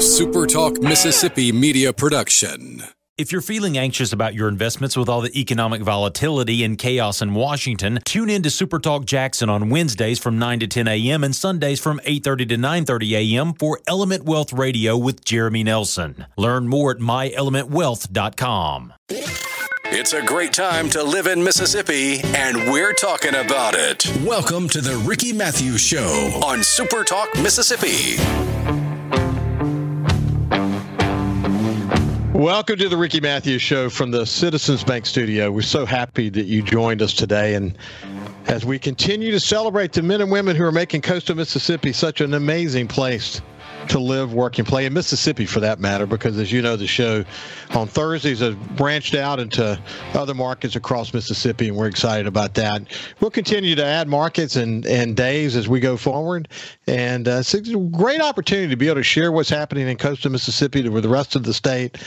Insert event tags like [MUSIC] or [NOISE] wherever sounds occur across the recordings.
SuperTalk Mississippi media production. If you're feeling anxious about your investments with all the economic volatility and chaos in Washington, tune in to SuperTalk Jackson on Wednesdays from 9 to 10 a.m. and Sundays from 8:30 to 9:30 a.m. for Element Wealth Radio with Jeremy Nelson. Learn more at myelementwealth.com. It's a great time to live in Mississippi, and we're talking about it. Welcome to the Ricky Mathews Show on SuperTalk Mississippi. Welcome to the Ricky Mathews Show from the Citizens Bank Studio. We're so happy that you joined us today. And as we continue to celebrate the men and women who are making coastal Mississippi such an amazing place to live, work, and play in Mississippi for that matter, because as you know, the show on Thursdays has branched out into other markets across Mississippi, and we're excited about that. We'll continue to add markets and, and days as we go forward. And uh, it's a great opportunity to be able to share what's happening in coastal Mississippi with the rest of the state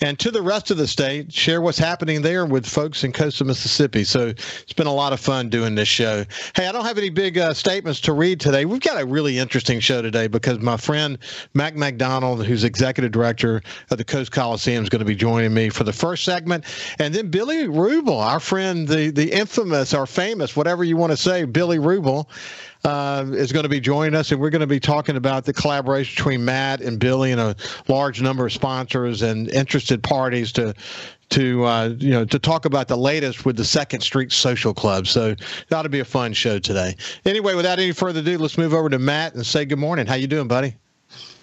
and to the rest of the state, share what's happening there with folks in coastal Mississippi. So it's been a lot of fun doing this show. Hey, I don't have any big uh, statements to read today. We've got a really interesting show today because my friend Matt McDonnell, who's executive director of the Coast Coliseum, is going to be joining me for the first segment. And then Billy Rubel, our friend, the, the infamous or famous, whatever you want to say, Billy Rubel uh, is going to be joining us, and we're going to be talking about the collaboration between Matt and Billy and a large number of sponsors and interested parties to to uh, you know to talk about the latest with the Second Street Social Club. So that ought to be a fun show today. Anyway, without any further ado, let's move over to Matt and say good morning. How you doing, buddy?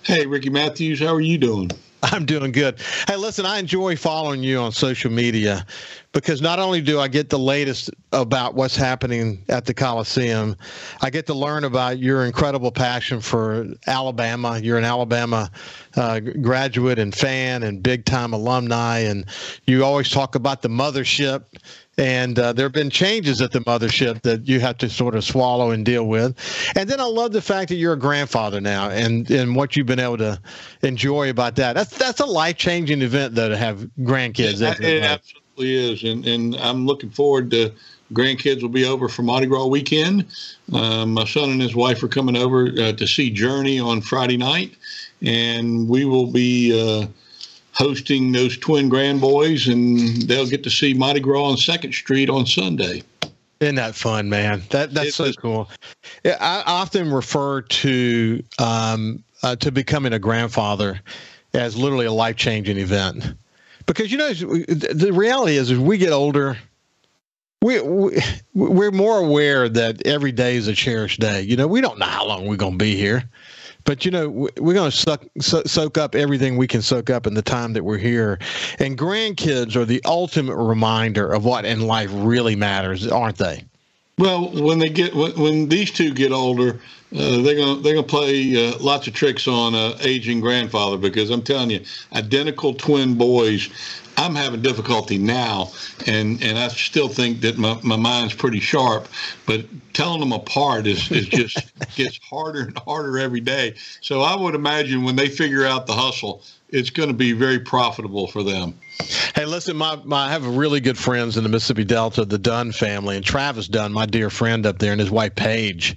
Hey, Ricky Mathews, how are you doing? I'm doing good. Hey, listen, I enjoy following you on social media because not only do I get the latest about what's happening at the Coliseum, I get to learn about your incredible passion for Alabama. You're an Alabama uh, graduate and fan and big time alumni, and you always talk about the mothership and uh, there have been changes at the mothership that you have to sort of swallow and deal with. And then I love the fact that you're a grandfather now, and and what you've been able to enjoy about that. That's that's a life changing event though to have grandkids. It, it absolutely is, and and I'm looking forward to. Grandkids will be over for Mardi Gras weekend. Uh, my son and his wife are coming over uh, to see Journey on Friday night, and we will be uh, hosting those twin grand boys, and they'll get to see Mardi Gras on Second Street on Sunday. Isn't that fun, man? That that's so cool. Yeah, I often refer to um, uh, to becoming a grandfather as literally a life changing event, because you know the reality is as we get older, we, we we're more aware that every day is a cherished day. You know, we don't know how long we're going to be here. But you know, we're going to suck, so, soak up everything we can soak up in the time that we're here. And grandkids are the ultimate reminder of what in life really matters, aren't they? Well, when they get when, when these two get older, uh, they're gonna they're gonna play uh, lots of tricks on uh, aging grandfather because I'm telling you, identical twin boys. I'm having difficulty now, and, and I still think that my, my mind's pretty sharp, but telling them apart is, is just [LAUGHS] gets harder and harder every day. So I would imagine when they figure out the hustle, it's going to be very profitable for them. Hey, listen, my, my I have really good friends in the Mississippi Delta, the Dunn family, and Travis Dunn, my dear friend up there, and his wife Paige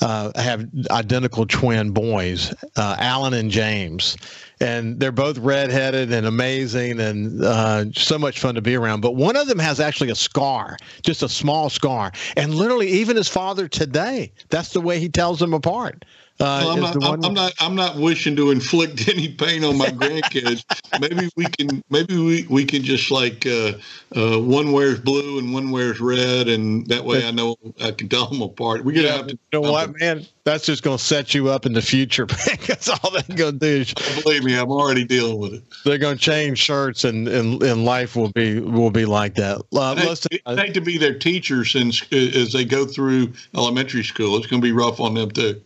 uh, have identical twin boys, uh, Alan and James and they're both redheaded and amazing and uh, so much fun to be around. But one of them has actually a scar, just a small scar, and literally even his father today. That's the way he tells them apart. Uh, well, I'm, not, I'm, I'm, not. I'm not wishing to inflict [LAUGHS] any pain on my [LAUGHS] grandkids. maybe we can. Maybe we, we can just like uh, uh, one wears blue and one wears red, and that way I know I can tell them apart. We're gonna yeah, have to. You know what, man? That's just gonna set you up in the future. [LAUGHS] That's all they're gonna do. Is, Believe me, I'm already dealing with it. They're gonna change shirts, and and, and life will be will be like that. Uh, I hate to be their teacher since as they go through elementary school. It's gonna be rough on them too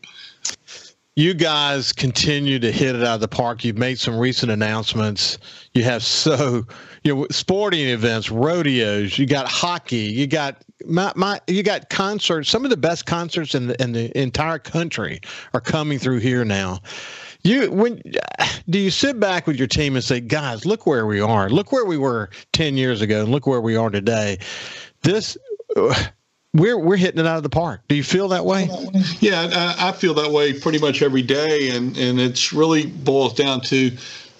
you guys continue to hit it out of the park. You've made some recent announcements. You have so you know sporting events, rodeos. You got hockey. You got my, my you got concerts. Some of the best concerts in the in the entire country are coming through here now. You when do you sit back with your team and say, guys, look where we are. Look where we were ten years ago, and look where we are today. This we're we're hitting it out of the park. Do you feel that way? Yeah, I, I feel that way pretty much every day, and and it's really boils down to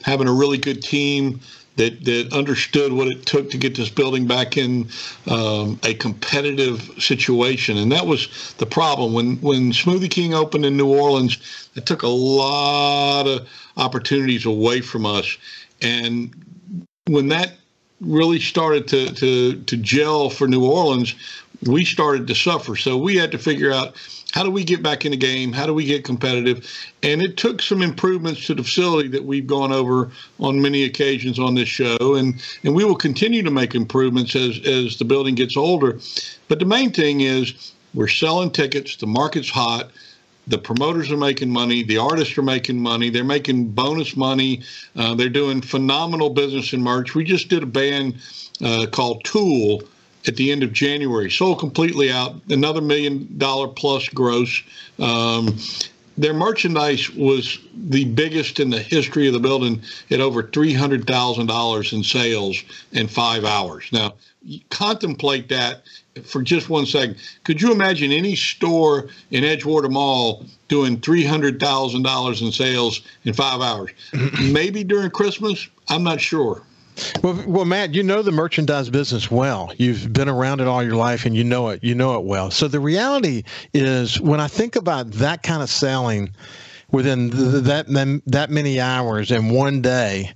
having a really good team that that understood what it took to get this building back in um, a competitive situation, and that was the problem when when Smoothie King opened in New Orleans. It took a lot of opportunities away from us, and when that really started to to to gel for New Orleans, we started to suffer. So we had to figure out how do we get back in the game? How do we get competitive? And it took some improvements to the facility that we've gone over on many occasions on this show, and and we will continue to make improvements as as the building gets older. But the main thing is we're selling tickets. The market's hot. The promoters are making money. The artists are making money. They're making bonus money. Uh, they're doing phenomenal business in merch. We just did a band uh, called Tool at the end of January. Sold completely out, another million dollar plus gross. Um, their merchandise was the biggest in the history of the building at over $300,000 in sales in five hours. Now, contemplate that for just one second. Could you imagine any store in Edgewater Mall doing $300,000 in sales in five hours? [CLEARS THROAT] Maybe during Christmas? I'm not sure. Well, well, Matt, you know the merchandise business well. You've been around it all your life, and you know it. You know it well. So the reality is, when I think about that kind of selling within that that many hours in one day,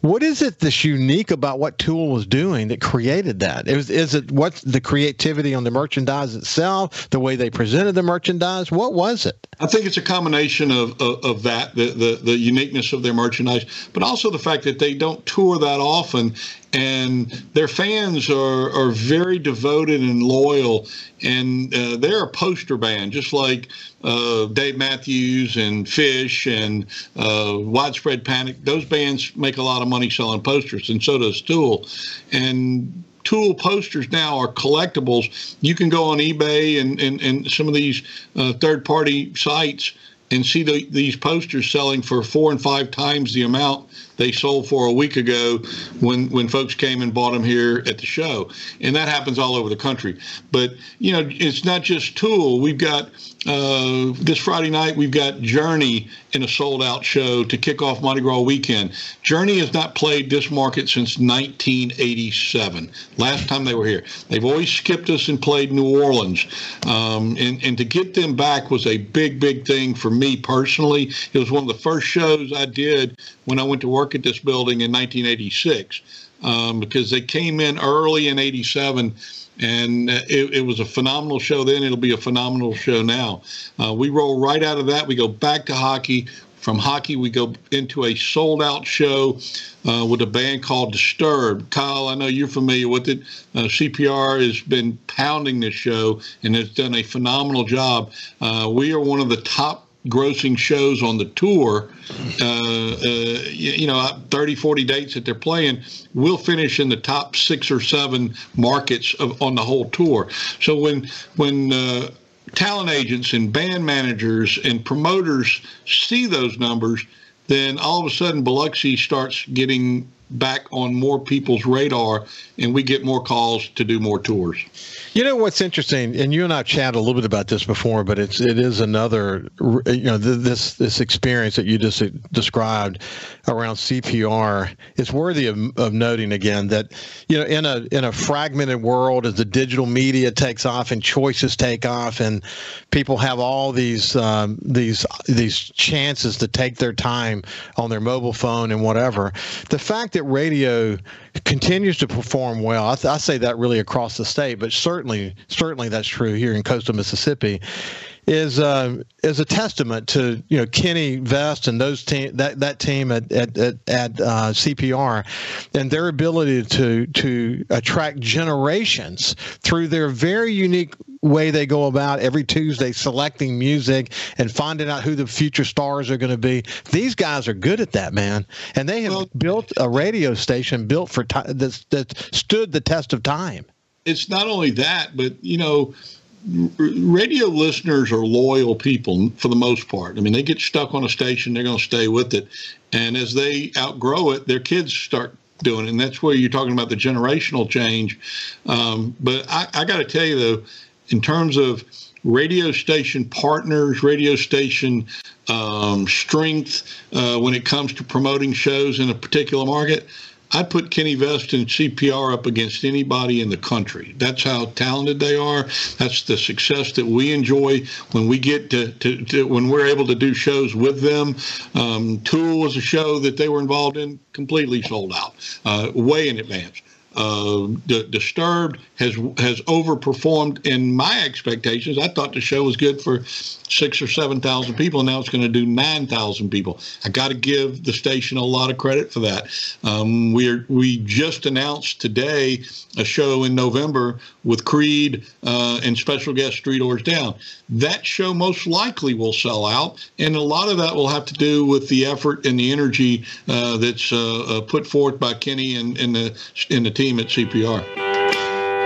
what is it that's unique about what Tool was doing that created that? Is, is it what's the creativity on the merchandise itself, the way they presented the merchandise? What was it? I think it's a combination of, of, of that, the, the, the uniqueness of their merchandise, but also the fact that they don't tour that often and their fans are, are very devoted and loyal. And uh, they're a poster band just like uh, dave matthews and Phish and uh, widespread panic. Those bands make a lot of money selling posters and so does tool. And Tool posters now are collectibles. You can go on eBay and, and, and some of these uh, third party sites and see the, these posters selling for four and five times the amount they sold for a week ago when when folks came and bought them here at the show. And that happens all over the country. But you know it's not just tool. We've got uh, this friday night we've got journey in a sold out show to kick off mardi gras weekend. Journey has not played this market since 1987 last time they were here. They've always skipped us and played new orleans. Um, and, and to get them back was a big big thing for me personally. It was one of the first shows i did when i went to work work at this building in 1986 um, because they came in early in 87 and it, it, was a phenomenal show then. It'll be a phenomenal show now. Uh, we roll right out of that. We go back to hockey. From hockey, we go into a sold out show uh, with a band called Disturbed. Kyle, I know you're familiar with it. Uh, CPR has been pounding this show and has done a phenomenal job. Uh, we are one of the top grossing shows on the tour, uh, uh, you, you, know, 30, 40 dates that they're playing, will finish in the top six or seven markets of, on the whole tour. So when when uh, talent agents and band managers and promoters see those numbers, then all of a sudden Biloxi starts getting back on more people's radar, and we get more calls to do more tours. You know what's interesting, and you and I've chatted a little bit about this before, but it's it is another you know this this experience that you just described around CPR is worthy of, of noting again that you know in a in a fragmented world as the digital media takes off and choices take off and people have all these um, these these chances to take their time on their mobile phone and whatever, the fact that radio continues to perform well. I, th- I, say that really across the state, but certainly, certainly that's true here in coastal Mississippi. Is uh, is a testament to you know Kenny Vest and those team that that team at at at, at uh, CPR and their ability to to attract generations through their very unique way they go about every Tuesday selecting music and finding out who the future stars are going to be. These guys are good at that, man, and they have well, built a radio station built for t- that, that stood the test of time. It's not only that, but you know radio listeners are loyal people for the most part. I mean, they get stuck on a station, they're going to stay with it. And as they outgrow it, their kids start doing it. And that's where you're talking about the generational change. Um, but I, I got to tell you, though, in terms of radio station partners, radio station um, strength uh, when it comes to promoting shows in a particular market, I put Kenny Vest and CPR up against anybody in the country. That's how talented they are. That's the success that we enjoy when we get to, to, to when we're able to do shows with them. Um, Tool was a show that they were involved in, completely sold out, uh, way in advance. Uh, Disturbed has has overperformed in my expectations. I thought the show was good for six or seven thousand people. And now it's going to do nine thousand people. I got to give the station a lot of credit for that. Um, we we just announced today a show in November with Creed uh, and special guest Three Doors Down. That show most likely will sell out, and a lot of that will have to do with the effort and the energy uh, that's uh, uh put forth by Kenny and, and the and the team at CPR.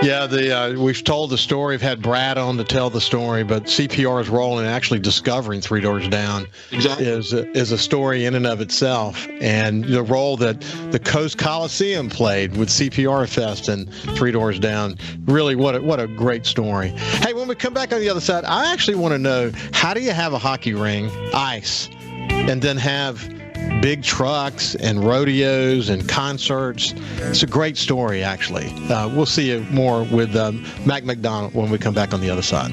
Yeah, the uh, we've told the story. We've had Brad on to tell the story, but CPR's role in actually discovering Three Doors Down exactly. is is a story in and of itself, and the role that the Coast Coliseum played with CPR Fest and Three Doors Down. Really, what a, what a great story. Hey, when we come back on the other side, I actually want to know how do you have a hockey ring, ice, and then have big trucks and rodeos and concerts. It's a great story, actually. Uh, we'll see you more with um, Matt McDonnell when we come back on the other side.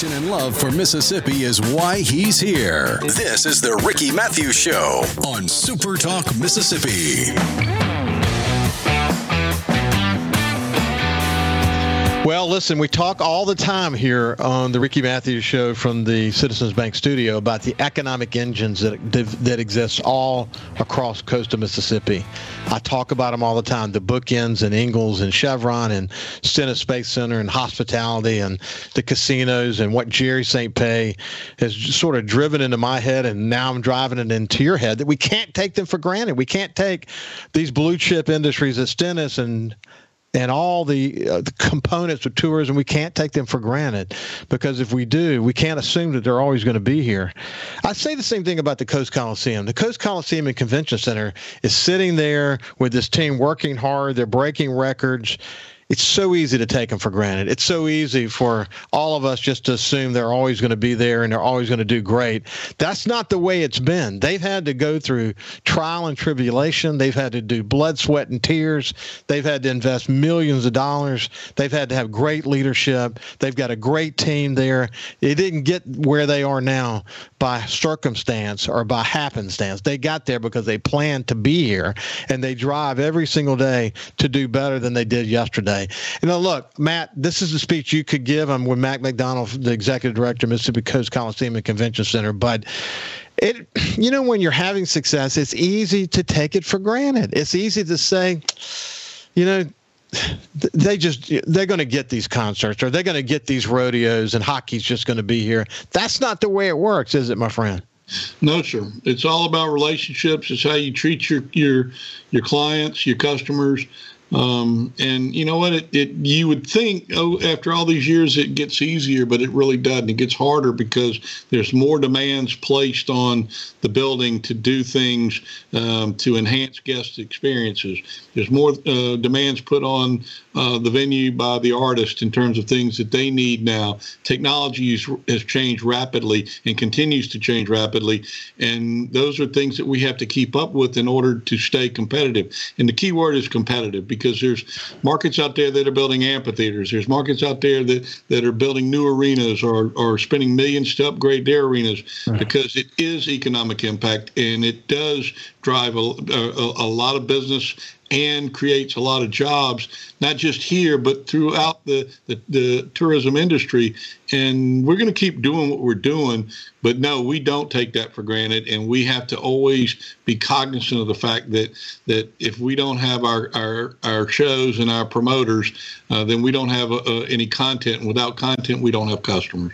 Love for Mississippi is why he's here. This is the Ricky Mathews Show on Super Talk Mississippi. Well, listen, we talk all the time here on the Ricky Mathews Show from the Citizens Bank studio about the economic engines that that exist all across coast of Mississippi. I talk about them all the time: the bookends and Ingalls and Chevron and Stennis Space Center and hospitality and the casinos and what Jerry St. Pé has sort of driven into my head, and now I'm driving it into your head that we can't take them for granted. We can't take these blue chip industries at Stennis and and all the, uh, the components of tourism, we can't take them for granted because if we do, we can't assume that they're always going to be here. I say the same thing about the Coast Coliseum. The Coast Coliseum and Convention Center is sitting there with this team working hard. They're breaking records it's so easy to take them for granted. It's so easy for all of us just to assume they're always going to be there and they're always going to do great. That's not the way it's been. They've had to go through trial and tribulation. They've had to do blood, sweat, and tears. They've had to invest millions of dollars. They've had to have great leadership. They've got a great team there. They didn't get where they are now by circumstance or by happenstance. They got there because they planned to be here and they drive every single day to do better than they did yesterday today. You know, look, Matt, this is the speech you could give. I'm with Matt McDonnell, the executive director of Mississippi Coast Coliseum and Convention Center, but it [CLEARS THROAT] you know when you're having success it's easy to take it for granted. It's easy to say you know they just they're going to get these concerts or they're going to get these rodeos and hockey's just going to be here. That's not the way it works is it my friend? No sir. It's all about relationships. It's how you treat your your your clients your customers um, and you know what? It, it you would think oh after all these years it gets easier, but it really doesn't. It gets harder because there's more demands placed on the building to do things um, to enhance guest experiences. There's more uh, demands put on uh, the venue by the artist in terms of things that they need now. Technology has changed rapidly and continues to change rapidly, and those are things that we have to keep up with in order to stay competitive. And the key word is competitive because there's markets out there that are building amphitheaters. There's markets out there that, that are building new arenas or, or spending millions to upgrade their arenas right. because it is economic impact and it does drive a, a, a lot of business and creates a lot of jobs, not just here, but throughout the, the, the tourism industry. And we're going to keep doing what we're doing. But no, we don't take that for granted. And we have to always be cognizant of the fact that, that if we don't have our, our, our shows and our promoters, uh, then we don't have uh, any content. And without content, we don't have customers.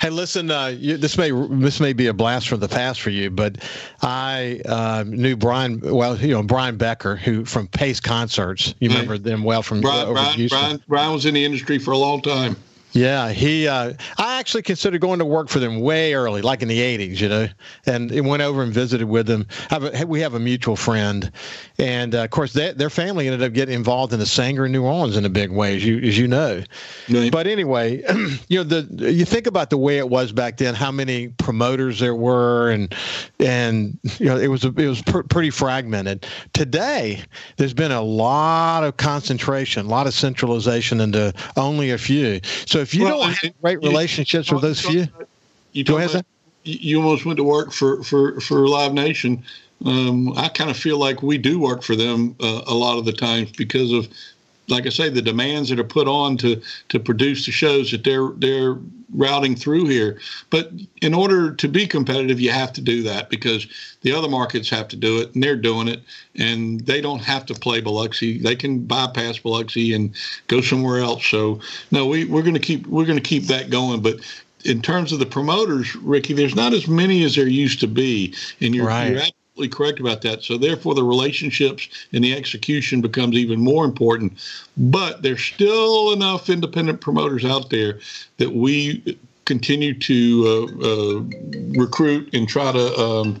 Hey, listen, uh, you, this may this may be a blast from the past for you, but I uh, knew Brian, well, you know, Brian Becker, who from Pace Concerts. You remember them well from Brian, uh, Brian, Brian, Brian was in the industry for a long time. Yeah, he. Uh, I actually considered going to work for them way early, like in the '80s, you know, and went over and visited with them. A, we have a mutual friend, and uh, of course, they, their family ended up getting involved in the Saenger in New Orleans in a big way, as you as you know. Right. But anyway, [CLEARS THROAT] you know, the you think about the way it was back then, how many promoters there were, and and you know, it was a, it was pr- pretty fragmented. Today, there's been a lot of concentration, a lot of centralization into only a few. So if you well, don't have great relationships with those few, you go ahead. You almost went to work for for for Live Nation. Um, I kind of feel like we do work for them uh, a lot of the times because of, like I say, the demands that are put on to to produce the shows that they're they're routing through here. But in order to be competitive, you have to do that because the other markets have to do it, and they're doing it, and they don't have to play Biloxi. They can bypass Biloxi and go somewhere else. So no, we we're going to keep we're going to keep that going, but. In terms of the promoters, Ricky, there's not as many as there used to be, and you're, right. you're absolutely correct about that. So therefore, the relationships and the execution becomes even more important. But there's still enough independent promoters out there that we continue to uh, uh, recruit and try to um,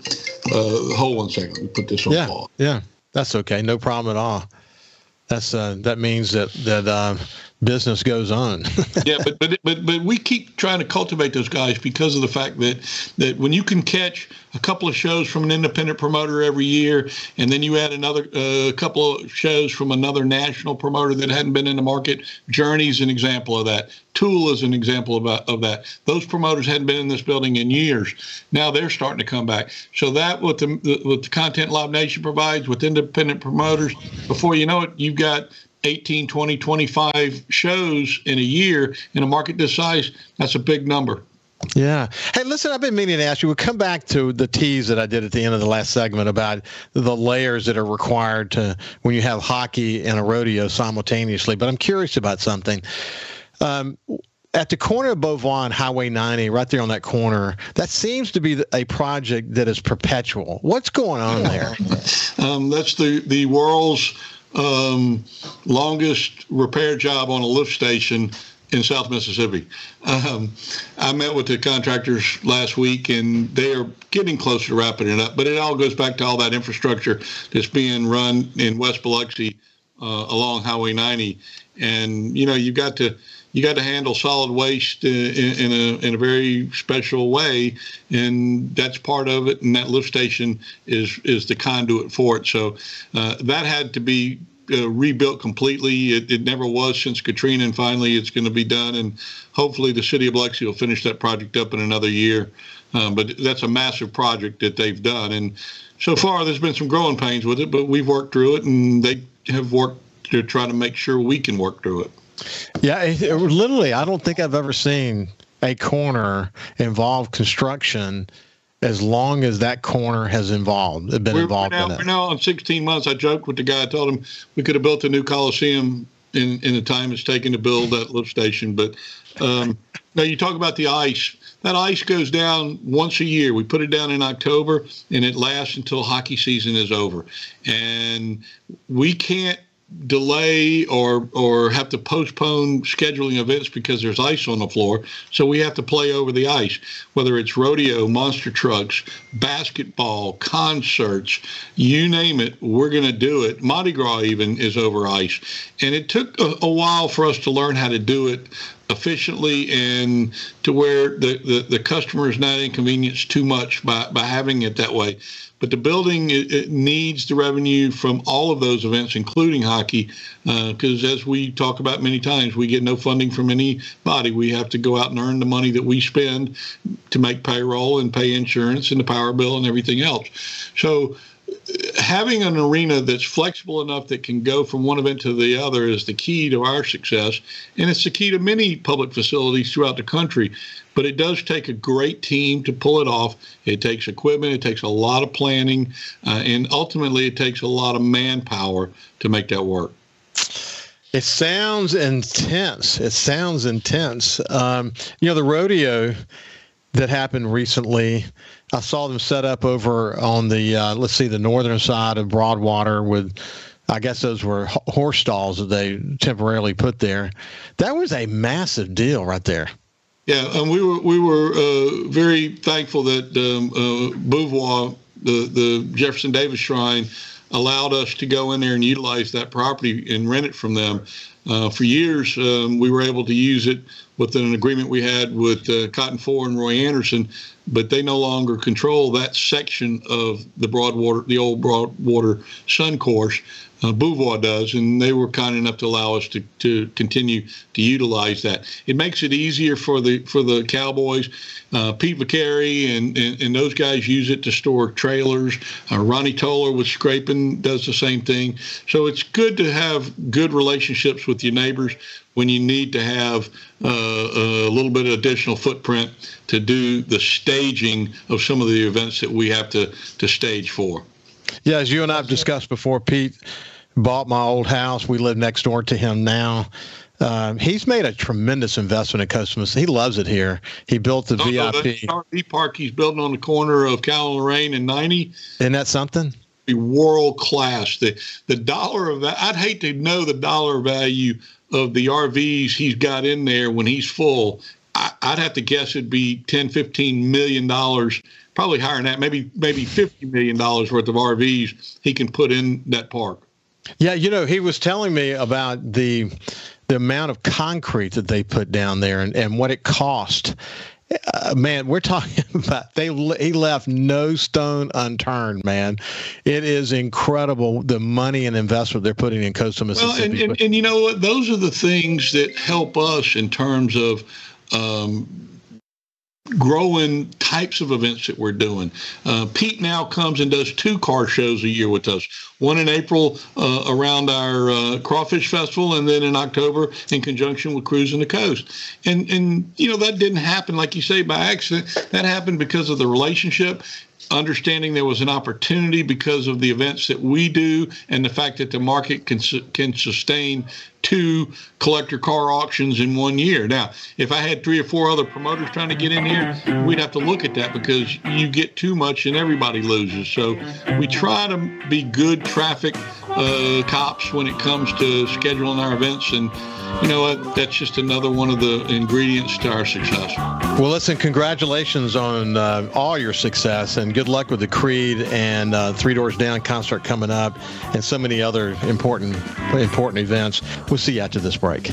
uh, hold one second. We put this on yeah, Yeah, that's okay. No problem at all. That's uh, that means that that uh, business goes on. [LAUGHS] yeah, but but but but we keep trying to cultivate those guys because of the fact that that when you can catch a couple of shows from an independent promoter every year, and then you add another uh, couple of shows from another national promoter that hadn't been in the market. Journey's an example of that. Tool is an example of, of that. Those promoters hadn't been in this building in years. Now they're starting to come back. So that what the what the content Live Nation provides with independent promoters, before you know it, you've got 18, 20, 25 shows in a year in a market this size. That's a big number. Yeah. Hey, listen, I've been meaning to ask you. We'll come back to the tease that I did at the end of the last segment about the layers that are required to when you have hockey and a rodeo simultaneously. But I'm curious about something. Um, at the corner of Beauvoir and Highway 90, right there on that corner, that seems to be a project that is perpetual. What's going on there? Um, that's the the world's um, longest repair job on a lift station in South Mississippi. Um, I met with the contractors last week, and they are getting closer to wrapping it up. But it all goes back to all that infrastructure that's being run in West Biloxi uh, along Highway 90, and you know you've got to you got to handle solid waste in, in, a in a very special way, and that's part of it. And that lift station is is the conduit for it. So uh, that had to be uh, rebuilt completely. It, it, never was since Katrina, and finally it's going to be done. And hopefully the city of Biloxi will finish that project up in another year. Um, but that's a massive project that they've done, and so far there's been some growing pains with it, but we've worked through it, and they have worked to try to make sure we can work through it. Yeah, it, it, literally, I don't think I've ever seen a corner involve construction as long as that corner has involved been we're, involved we're now, in it. We're now on 16 months. I joked with the guy. I told him we could have built a new Coliseum in, in the time it's taken to build that lift station. But um, now you talk about the ice. That ice goes down once a year. We put it down in October, and it lasts until hockey season is over. And we can't delay or or have to postpone scheduling events because there's ice on the floor. So we have to play over the ice, whether it's rodeo, monster trucks, basketball, concerts, you name it, we're going to do it. Mardi Gras even is over ice. And it took a, a while for us to learn how to do it efficiently and to where the, the, the customer is not inconvenienced too much by, by having it that way. But the building it, it needs the revenue from all of those events, including hockey, because uh, as we talk about many times, we get no funding from anybody. We have to go out and earn the money that we spend to make payroll and pay insurance and the power bill and everything else. So having an arena that's flexible enough that can go from one event to the other is the key to our success, and it's the key to many public facilities throughout the country. But it does take a great team to pull it off. It takes equipment, it takes a lot of planning, uh, and ultimately, it takes a lot of manpower to make that work. It sounds intense. It sounds intense. Um, you know, the rodeo that happened recently. I saw them set up over on the uh, let's see the northern side of Broadwater with. I guess those were horse stalls that they temporarily put there. That was a massive deal right there. Yeah, and we were we were uh, very thankful that um, uh, Beauvoir, the the Jefferson Davis Shrine, allowed us to go in there and utilize that property and rent it from them. Uh, for years, um, we were able to use it with an agreement we had with uh, Cotton Four and Roy Anderson, but they no longer control that section of the Broadwater, the old Broadwater Sun Course uh, Beauvoir does, and they were kind enough to allow us to, to continue to utilize that. It makes it easier for the for the Cowboys. Uh, Pete McCary and, and, and, those guys use it to store trailers. Uh, Ronnie Toller with scraping does the same thing. So it's good to have good relationships with your neighbors when you need to have uh, a little bit of additional footprint to do the staging of some of the events that we have to, to stage for. Yeah, as you and I have discussed before, Pete bought my old house. We live next door to him now. Um, he's made a tremendous investment in customers. He loves it here. He built the oh, VIP. The park he's building on the corner of Cowan Lorraine and 90. Isn't that something? Be world class. The the dollar of that. I'd hate to know the dollar value of the RVs he's got in there when he's full. I, would have to guess it'd be 10, 15 million dollars probably higher than that, maybe maybe fifty million dollars worth of RVs he can put in that park. Yeah, you know, he was telling me about the the amount of concrete that they put down there and, and what it cost. Uh, man, we're talking [LAUGHS] about they he left no stone unturned. Man, it is incredible the money and investment they're putting in coastal Mississippi. Well, and, and, and you know what? Those are the things that help us in terms of um, growing types of events that we're doing. Uh, Pete now comes and does two car shows a year with us. One in April uh, around our uh, Crawfish Festival, and then in October in conjunction with Cruising the Coast. And and you know that didn't happen like you say by accident. That happened because of the relationship understanding there was an opportunity because of the events that we do and the fact that the market can can sustain two collector car auctions in one year. Now, if I had three or four other promoters trying to get in here, we'd have to look at that because you get too much and everybody loses. So we try to be good traffic uh, cops when it comes to scheduling our events and you know what? That's just another one of the ingredients to our success. Well, listen, congratulations on uh, all your success and good luck with the Creed and uh, Three Doors Down concert coming up and so many other important important events. We'll see you after this break.